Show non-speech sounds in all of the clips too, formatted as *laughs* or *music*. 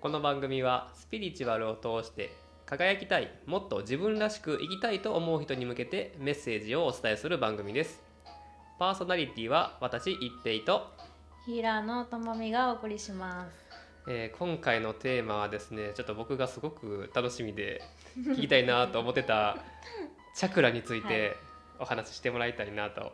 この番組はスピリチュアルを通して輝きたいもっと自分らしく生きたいと思う人に向けてメッセージをお伝えする番組ですパーソナリティは私一平と、平野智美がお送りします。えー今回のテーマはですねちょっと僕がすごく楽しみで聞きたいなと思ってたチャクラについて *laughs* お話ししてもらいたいなと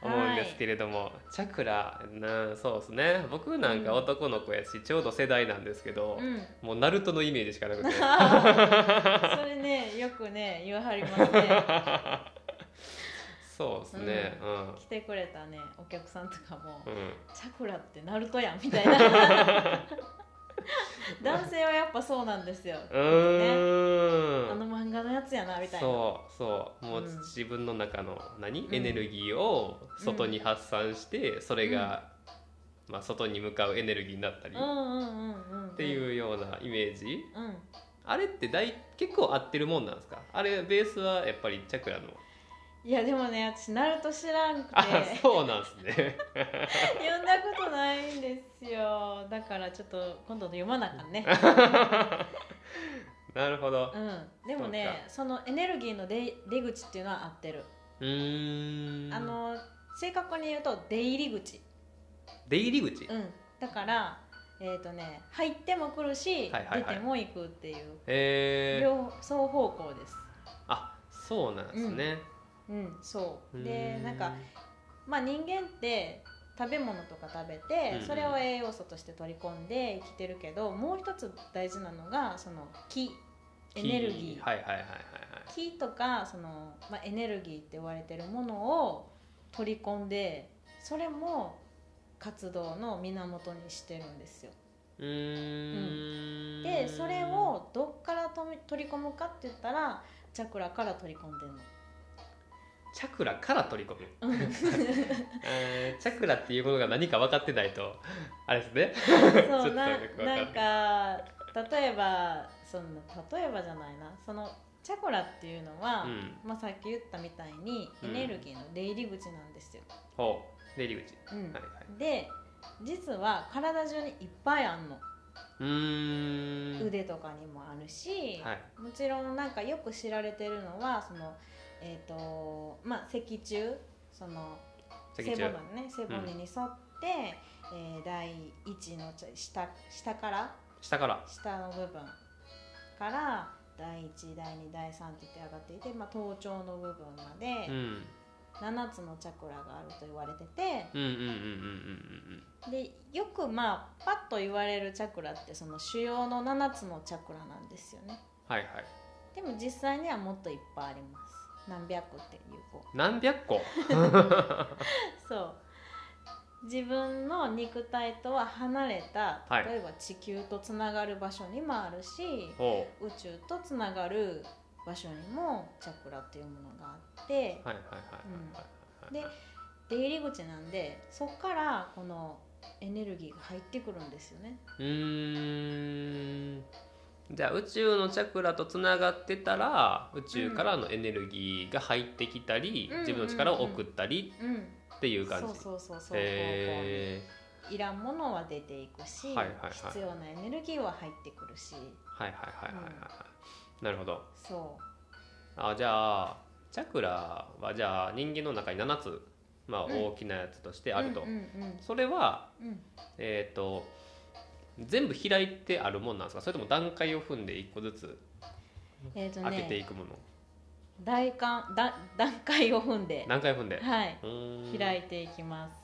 思うんですけれども、チャクラなそうですね。僕なんか男の子やし、ちょうど世代なんですけど、うん。もうナルトのイメージしかなくて。*laughs* それね、*laughs* よくね、言わはりますね。*laughs* そうですね。うん、来てくれたね、お客さんとかも、うん。チャクラってナルトやんみたいな。*laughs* 男性はやっぱそうなんですよ。うーん。あの漫画のやつやなみたいな。そうそう。もううん。自分の中の何、うん。エネルギーを外に発散して、それが、まあ、外に向かうエネルギーになったり、うんうんうんうん。っていうようなイメージ。うん。あれって大結構合ってるもんなんですか？あれベースはやっぱりチャクラのいやでもね、私ナルト知らんくて。あそうなんですね。*laughs* 読んだことないんですよ。だからちょっと今度読まなあかんね。*laughs* なるほど。うん。でもねそのエネルギーの出出口っていうのは合ってる、うーん。あの正確に言うと出入り口。出入り口、うん。だからえっ、とね入っても来るし、はいはいはい。出ても行くっていう。えー、両双方向です。あそうなんですね、うんそう。うでー。なんかまあ人間って食べ物とか食べて、うんそれを栄養素として取り込んで生きてるけどもう一つ大事なのがその気。エネルギー、はいはいはいはいはい。気とかその、まあ、エネルギーって言われてるものを取り込んでそれも活動の源にしてるんですよ。うーん。でそれをどっから取り込むかって言ったらチャクラから取り込んでるのチャクラから取り込む、うん。えーチャクラっていうものが何か分かってないとあれですね。そうななんか例えばその例えばじゃないな。そのチャクラっていうのは、うん。まあ、さっき言ったみたいにうん。エネルギーの出入り口なんですよ、ほう。出入り口。うん。はいはい。で実は体中にいっぱいあんの、うーん。腕とかにもあるし、はい。もちろんなんかよく知られてるのはそのえっ、とまあ脊柱その背脊柱。骨ね背骨に沿って、えー第一の下下から下から。下の部分から第1第2第3って言って上がっていて、まあ、頭頂の部分まうでん。7つのチャクラがあると言われててうんうんうんうんうんうんでよくまあパッと言われるチャクラってその主要の7つのチャクラなんですよね。はいはい。でも実際にはもっといっぱいあります何百個っていうこう。何百個？*laughs* そう。自分の肉体とは離れたはい。例えば地球とつながる場所にもあるし、ほ宇宙とつながる場所にもチャクラっていうものがあってで出入り口なんでそこからこのエネルギーが入ってくるんですよね。うーんじゃあ宇宙のチャクラとつながってたら宇宙からのエネルギーが入ってきたり、うん。自分の力を送ったりうんっていう感じ、そうそうそうそう。へいらんものは出ていくし、はいはいはい。必要なエネルギーは入ってくるし。ーはいはいはいはいはい。はいなるほど。そあじゃあチャクラはじゃあ人間の中に7つ、まあ、うん。大きなやつとしてうあると、うんうんそれはうん。うんえっ、と全部開いてあるもんなんですか？それとも段階を踏んで1個ずつえっ、と開けていねくもの、大寒だ段階を踏んで。何回踏んで、はい。開いていきます。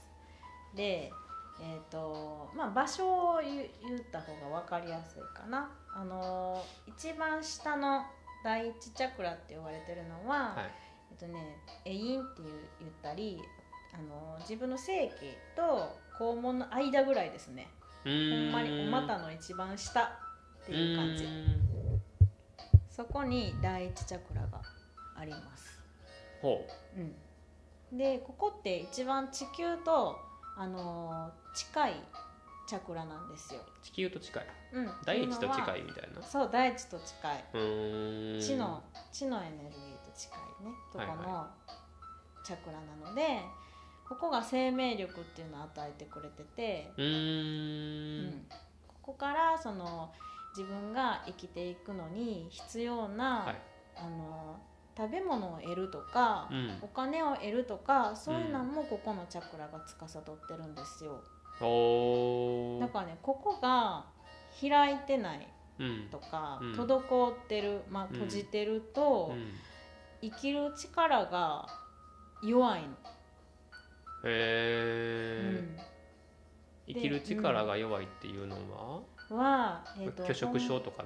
でえっ、とまあ場所を言言った方が分かりやすいかな。あのー一番下の第一チャクラって言われてるのは、はい。えっとねエインって言ったりあのー自分の性器と肛門の間ぐらいですねほほんまにお股の一番下っていう感じそこに第一チャクラがあります。ほう。ん、でここって一番地球と、あのー近いチャクラなんですよ、う地球と近い。うん、大地と近いいみたいな。そう大地と近い。地の地のエネルギーと近いね。とこはいのチャクラなので、ここが生命力っていうのを与えてくれてて、うん。ん。ここからその自分が生きていくのに必要な、はい。あの食べ物を得るとか、うん。お金を得るとかそういうのもここのチャクラが司ってるんですよ、おー。だからねここが開いてないうん。とか、うん。滞ってる、まあ、うん。閉じてると、うん。生きる力が弱いの、へえ、うん。生きる力が弱いっていうのは、は、えーと拒食症とか？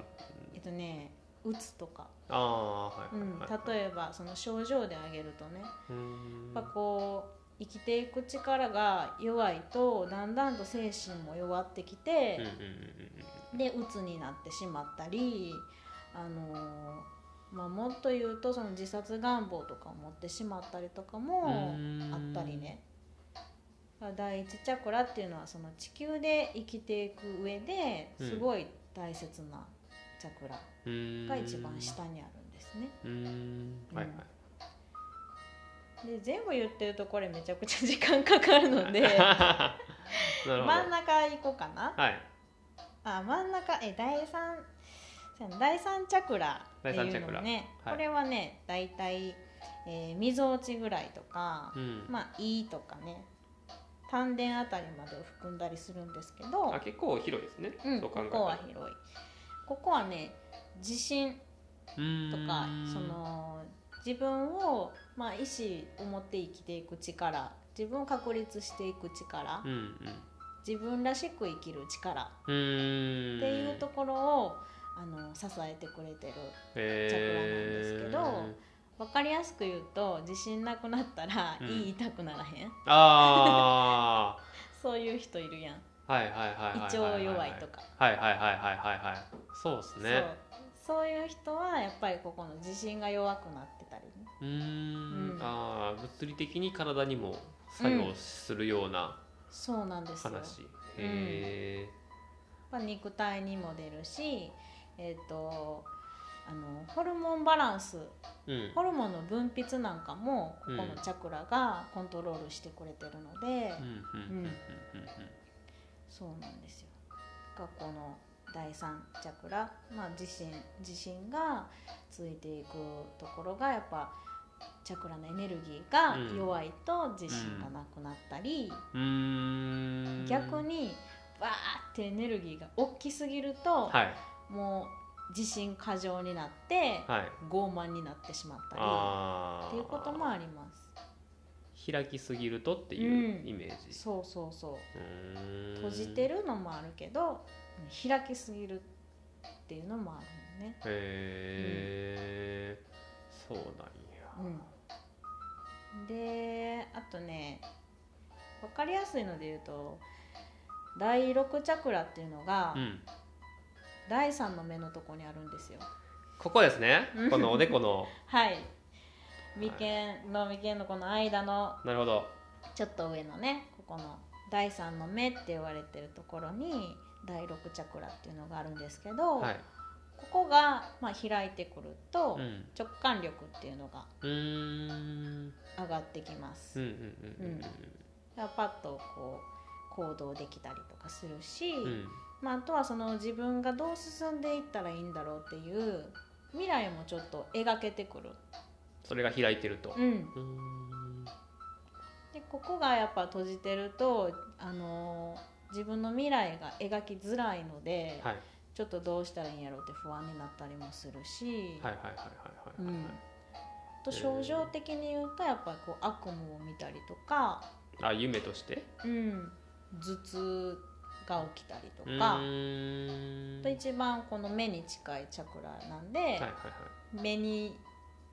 えっとねうつとか、ああはいうんはいはい、例えばその症状で挙げるとね。うーん。やっぱこう生きていく力が弱いとだんだんと精神も弱ってきてうん、うんうんで鬱になってしまったりあのーまあ、もっと言うとその自殺願望とかを持ってしまったりとかもうん。あったりね第一チャクラっていうのはその地球で生きていく上ですごい大切なチャクラが一番下にあるんですね。うーん。はいはい。で全部言ってるとこれめちゃくちゃ時間かかるので *laughs* 真ん中行こうかな。はい。あ真ん中え第三第三チャクラっていうのもね、はい。これはねだいたい、えー、みぞおちぐらいとか、うん。まあ「い」とかね丹田あたりまでを含んだりするんですけどあ結構広いですね、うん、そう考えここは広い。ここはね自信とかその自分を、まあ、意思を持って生きていく力自分を確立していく力、うんうん。自分らしく生きる力っていうところをあの支えてくれてるチャクラなんですけど分かりやすく言うと自信なくなったらうん。言いたくならへん、あ *laughs* そういう人いるやん。あはいはいはい胃腸弱いとか。はいはいはいはいはいはい。そうですね。そう。そういう人はやっぱりここの自信が弱くなってたりね。うーん。うん。ああ物理的に体にも作用するようなそうなんですよ。話、へえまあ、肉体にも出るしえっ、とあのホルモンバランスうん。ホルモンの分泌なんかもここのうん。チャクラがコントロールしてくれてるので、そうなんですよ。がこの第三チャクラ、まあ、自信自信がついていくところがやっぱチャクラのエネルギーが弱いと自信がなくなったり、うん。うーん。逆にバーってエネルギーが大きすぎると、はい。もう自信過剰になってはい。傲慢になってしまったりっていうこともあります。開きすぎるとっていうイメージ、そうそうそう。うーん。閉じてるのもあるけど開きすぎるっていうのもあるのね。へえ、そうなんや、うん、であとね分かりやすいので言うと第6チャクラっていうのが、うん第3の目のとこにあるんですよ。ここですね。うん。このおでこの。*laughs* はい。眉間の眉間のこの間のなるほど。ちょっと上のねここの第3の目って言われてるところに第6チャクラっていうのがあるんですけど、はい。ここが、まあ、開いてくると、うん。直感力っていうのが上がってきます、うんうんうんだからパッとこう行動できたりとかするし、うんうんまあ、あとはその自分がどう進んでいったらいいんだろうっていう未来もちょっと描けてくる、それが開いてると。うん、でここがやっぱ閉じてると、あのー自分の未来が描きづらいので、はい。ちょっとどうしたらいいんやろうって不安になったりもするし、と症状的に言うとやっぱりこう悪夢を見たりとか、あ夢として？うん、頭痛が起きたりとうか、と一番この目に近いチャクラなんで、はいはいはい。目に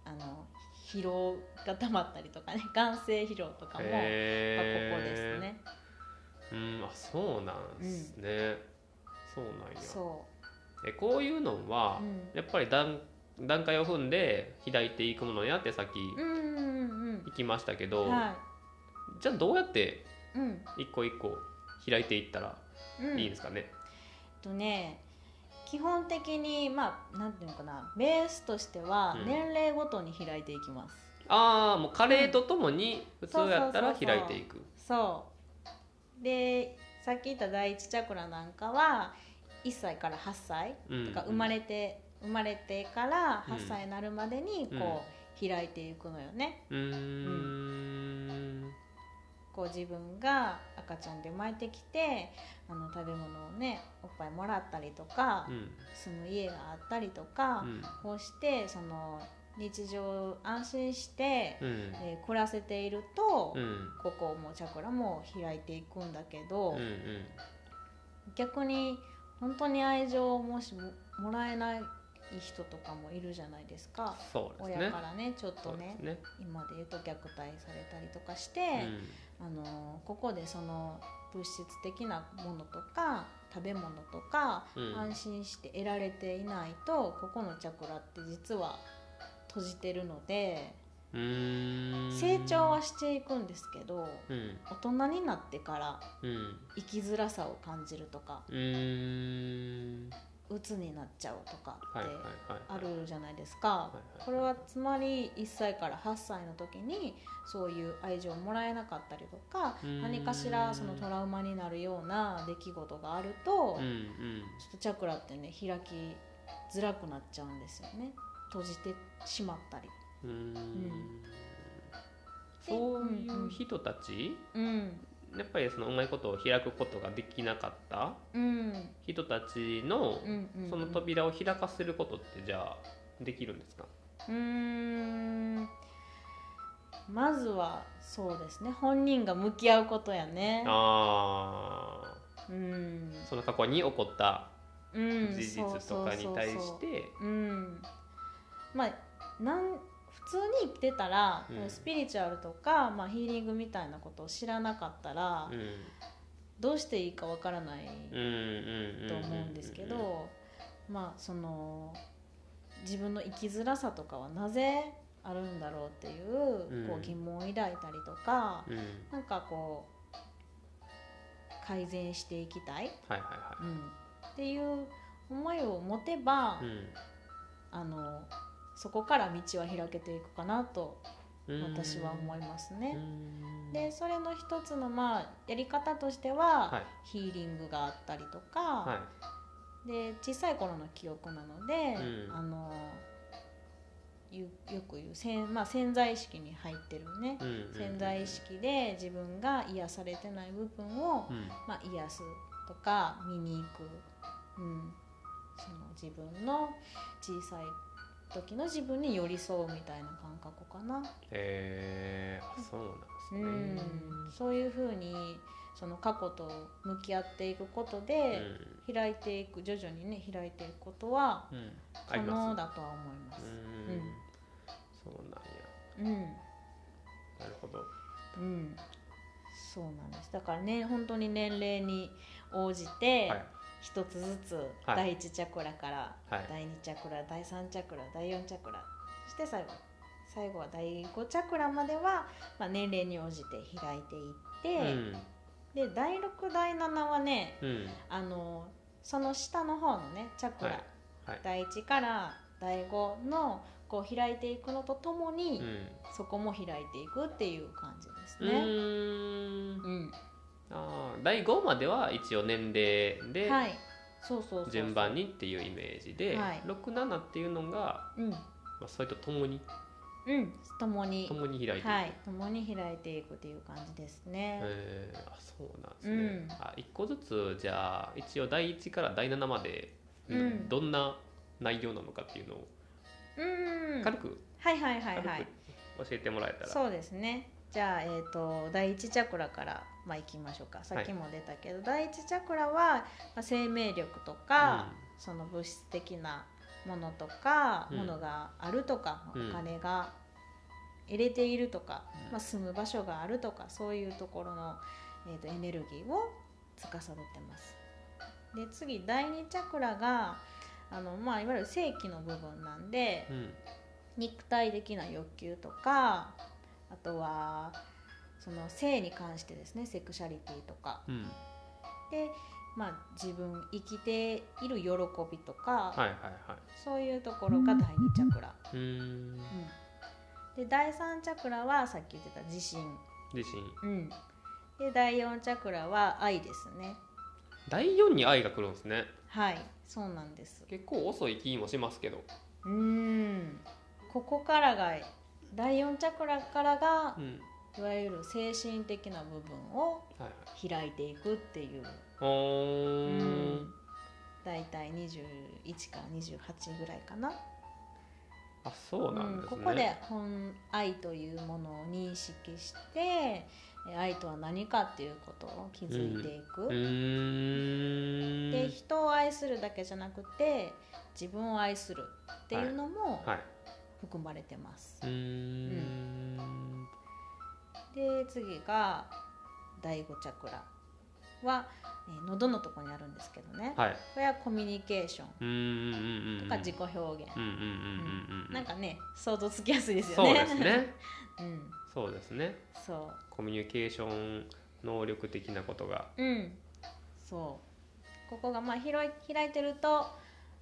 あの疲労が溜まったりとかね *laughs* 眼性疲労とかも、まあここですね。うんあそうなんですね、そうなんや。そえこういうのはう、うん、やっぱり段段階を踏んで開いていくものやってさっきうんうんうん行きましたけうど、んはじゃあどうやっていうん。一個一個開いていったらうんいいんですかね、えっとね基本的にまあなんていうのかなベースとしてはうん。年齢ごとに開いていきます、ああもう加齢とともに普通やったら開いていく。そう。でさっき言った第一チャクラなんかは1歳から8歳うん。とか生まれて生まれてからうん。8歳になるまでにこう開いていくのよね。うーん。こう自分が赤ちゃんで生まれてきてあの食べ物をねおっぱいもらったりとか、うん。住む家があったりとか、うん。こうしてその日常安心して、うん。えー暮らせていると、うん。ここもチャクラも開いていくんだけど、うんうん。逆に本当に愛情をもしももらえない人とかもいるじゃないですか。そうね。親からねちょっとねね。今で言うと虐待されたりとかして、うん。あのここでその物質的なものとか食べ物とか、うん。安心して得られていないとここのチャクラって実は閉じてるので成長はしていくんですけどうん。大人になってからうん。生きづらさを感じるとか。うーん鬱になっちゃうとかってあるじゃないですか。これはつまり1歳から8歳の時にそういう愛情をもらえなかったりとかうん。何かしらそのトラウマになるような出来事があると、うんうん。ちょっとチャクラってね開きづらくなっちゃうんですよね。閉じてしまったり。うん。そういう人たち、うんやっぱりそのうまいことを開くことができなかったうん。人たちのその扉を開かせることってじゃあできるんですか、うーん。まずはそうですね。本人が向き合うことやね。あうん。あその過去に起こったうん。事実とかに対して？うん。まあなん普通に生きてたら、うん。スピリチュアルとか、まあ、ヒーリングみたいなことを知らなかったら、うん。どうしていいかわからないと思うんですけど、まあその自分の生きづらさとかはなぜあるんだろうっていう,、うん。こう疑問を抱いたりとか、うん。なんかこう改善していきたい、はいはいはうん、っていう思いを持てば、あのそこから道は開けていくかなとうん。私は思いますうね。ん。でそれの一つのまあやり方としては、はい。ヒーリングがあったりとか、はい。で小さい頃の記憶なので、うん。あのよよく言う潜,、まあ、潜在意識に入ってるね、潜在意識で自分が癒されてない部分を、うん。まあ、癒すとか見に行く、うん、その自分の小さい時の自分に寄り添うみたいな感覚かな。へえあそううなんですね。ん、そういうふうにその過去と向き合っていくことで、開いていく徐々にね開いていくことは可能だとは思います。うんうん。そうなんや。うん、なるほど。うん、そうなんです。だからね本当に年齢に応じてはい一つずつはい。第一チャクラからはい。第二チャクラ、第三チャクラ、第四チャクラ、そして最後。最後は第五チャクラまではまあ年齢に応じて開いていって、で第六第七はねうん。うんあのその下の方のねチャクラ、はい。はい。第1から第5のこう開いていくのとともに、そこも開いていくっていう感じですうん。うね。うん、あー第5までは一応年齢で順番、にっていうイメージではい。67っていうのが、うん、まあ、それとともに。うん、ともに。ともに開いていく、はい、ともに開いていくっていう感じですね。えー。あそうなんですね、うん。あ1個ずつじゃあ一応第1から第7まで、うん。どんな内容なのかっていうのをうん、軽く、はいはいはい軽はい。く教えてもらえたら、そうですね。じゃあ、えー、と第一チャクラから、まあ、いきましょうか。さっきも出たけど、第一チャクラは、まあ、生命力とか、その物質的なものとか、うん。ものがあるとか、うん。お金が入れているとか、うん。まあ、住む場所があるとかそういうところの、えー、とエネルギーを司ってます。で次第二チャクラがあの、まあ、いわゆる正気の部分なんで、うん。肉体的な欲求とかあとはその性に関してですねセクシャリティとか。うん。で、まあ、自分生きている喜びとか、はいはいはい。そういうところが第二チャクラ、うーん。うん、で第三チャクラはさっき言ってた自信、自信。うん、で第四チャクラは愛ですね、第4に愛が来るんですね。はいそうなんです。結構遅い気もしますけど、うーん。ここからが第4チャクラからがうん。いわゆる精神的な部分をはいはい、開いていくっていう。おー。うん。だいたい21から28ぐらいかな。あそうなんですね、ここで本愛というものを認識してえ愛とは何かっていうことを気づいていく、うーん。で人を愛するだけじゃなくて自分を愛するっていうのもはい含まれてます、うーん。で次が第5チャクラ。は、えー喉のとこにあるんですけどね、はい。これはコミュニケーション。とか自己表現、なんかね想像つきやすいですよそうねですね。*laughs* うん。そうですね。そコミュニケーション能力的なことが。ううん。そう。ここがまあ広い開いてると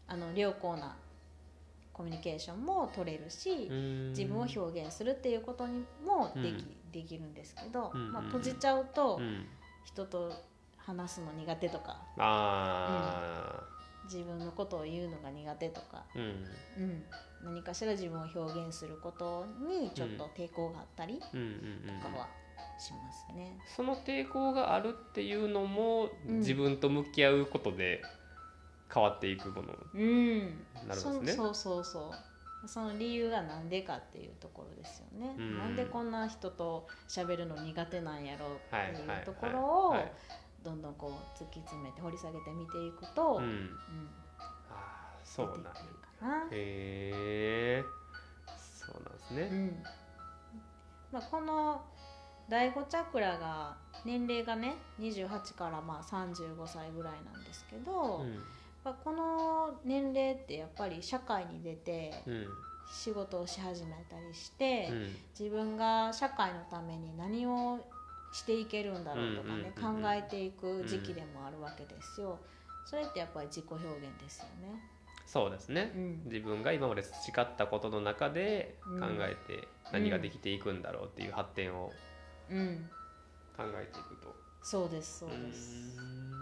あの良好なコミュニケーションも取れるし、自分を表現するっていうことにもでき,、できるんですけど、うんまあ、閉じちゃうとうん。人と話すの苦手とかあ自分のことを言うのが苦手とか、ーうん。うん、何かしら自分を表現することにちょっと抵抗があったりうんうんうん。とかはしますね。その抵抗があるっていうのもうん。自分と向き合うことで変わっていくもの。うん、なるんですね。そそうそうそう。その理由が何でかっていうところですよね、うん。なんでこんな人と喋るの苦手なんやろうっていうところをはいどんどんこう突き詰めて掘り下げて見ていくと、うん。うん。あーそうなんや。出てくるかな。へえそうなんですね。うん。まあ、この第5チャクラが年齢がね28からまあ35歳ぐらいなんですけど、うんまあこの年齢ってやっぱり社会に出てうん。仕事をし始めたりして、うん。自分が社会のために何をしていけるんだろうとかね、うんうん考えていく時期でもあるわけですよ。それってやっぱり自己表現ですよね。そうですね。うん。自分が今まで培ったことの中でうん。考えて何ができていくんだろうっていう発展をうん、考えていくと。そうですそうです。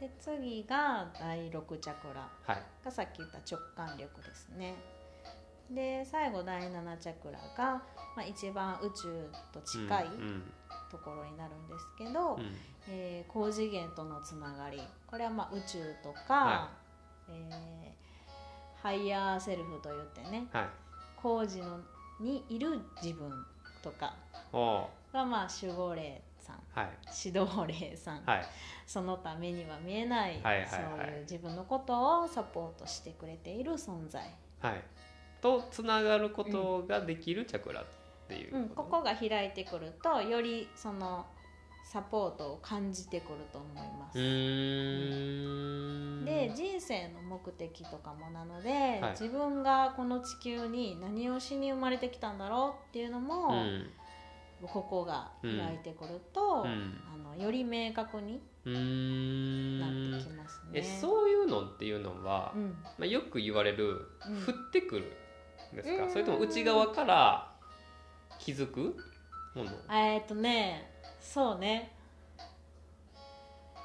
うで次が第6チャクラがさっき言った直感力ですね。で最後第7チャクラが、まあ、一番宇宙と近いうんところになるんですけど、うん。えー高次元とのつながり。これはまあ宇宙とか、はえーハイヤーセルフといってねはい。高次元にいる自分とかがまあ守護霊さんはい。指導霊さん、はい。その他目には見えない、はいはいはい。そういう自分のことをサポートしてくれている存在、はい。とつながることができるチャクラっていううん、ここが開いてくるとよりそのサポートを感じてくると思います。で人生の目的とかもなので、はい。自分がこの地球に何をしに生まれてきたんだろうっていうのも、うんここが開いてくると、うん。あのより明確になっんてきますね。えそういうのっていうのは、うん。まあ、よく言われる、うん。降ってくるんですか、うん。それとも内側から気づくもの？えーっとねそうね。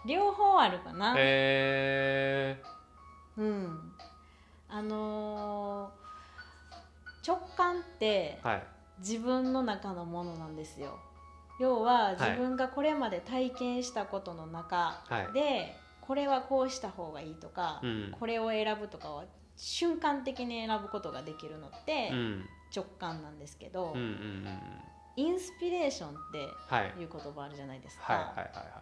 両方あるかな、へうん。あのー直感ってーはい自分の中のものなんですよ。要は自分がこれまで体験したことの中はい。で、これはこうした方がいいとか、うん。これを選ぶとかは瞬間的に選ぶことができるのってうん。直感なんですけど、インスピレーションってはい。いう言葉あるじゃないですか、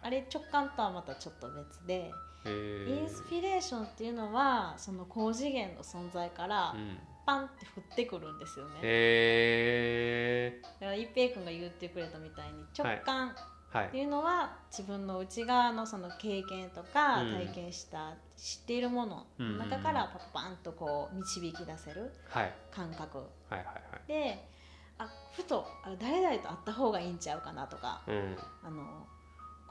あれ直感とはまたちょっと別で、インスピレーションっていうのはその高次元の存在からうんパンって降ってくるんですよね、へだから一平君が言ってくれたみたいに直感。っていうのは自分の内側のその経験とかうん。体験した、知っているものの中からパッパンとこう導き出せるはい。感覚。はいはいはい。であふとあ誰々と会った方がいいんちゃうかなとかうん。あの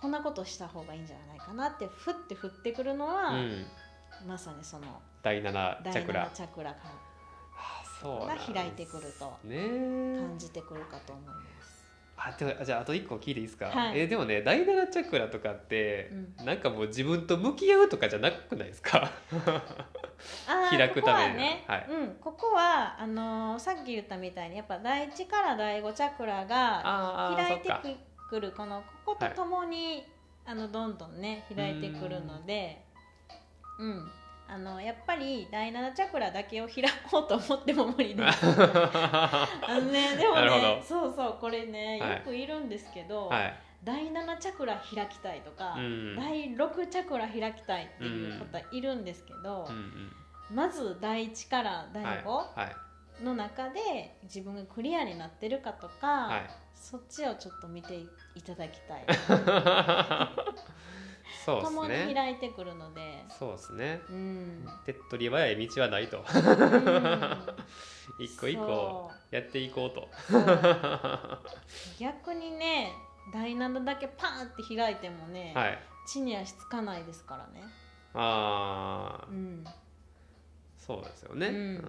こんなことした方がいいんじゃないかなってふって降ってくるのは、うん。まさにその第7第チャクラ。7チャクラかが開いてくるとね。感じてくるかと思います。あでもじゃああと一個聞いていいですか、はい。えでもね第七チャクラとかって、うなんかもう自分と向き合うとかじゃなくないですか？*laughs* 開くためにここはね、はい。うん、ここはあのーさっき言ったみたいにやっぱ第一から第五チャクラが開いてくるこのこことともに、あのどんどんね開いてくるのでうんあのやっぱり第七チャクラだけを開こうと思っても無理です。*laughs* あのねでもねど。そうそうこれねはい。よくいるんですけど、はい。第7チャクラ開きたいとか、うん第6チャクラ開きたいっていう方いるんですけど、うんうん。まず第1から第はい。5はい。の中で自分がクリアになってるかとか、はい。そっちをちょっと見ていただきたい *laughs* そうです共にね開いてくるので。そうですね。うん、手っ取り早い道はないと。うん。*laughs* 一個一個やっていこうと。*laughs* 逆にね第7だけパーンって開いてもね、はい。地に足つかないですからね。ああうん。そうですよね、うん。うんうんうん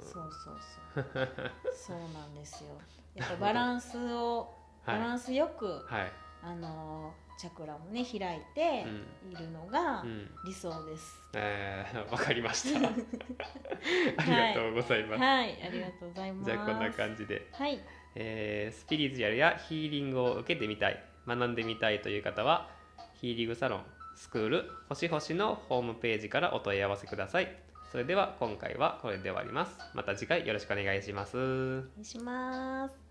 そうそうそう。*laughs* そうなんですよ。やっぱバランスをバラはンスよく、いはい。あのーチャクラをね開いているのがうん。理想です、えー、わかりました。*laughs* ありがとうございます、はいありがとうございます。じゃあこんな感じで、はい。えースピリチュアルやヒーリングを受けてみたい。学んでみたいという方はヒーリングサロンスクール星星のホームページからお問い合わせください。それでは今回はこれで終わります。また次回よろしくお願いします。お願いします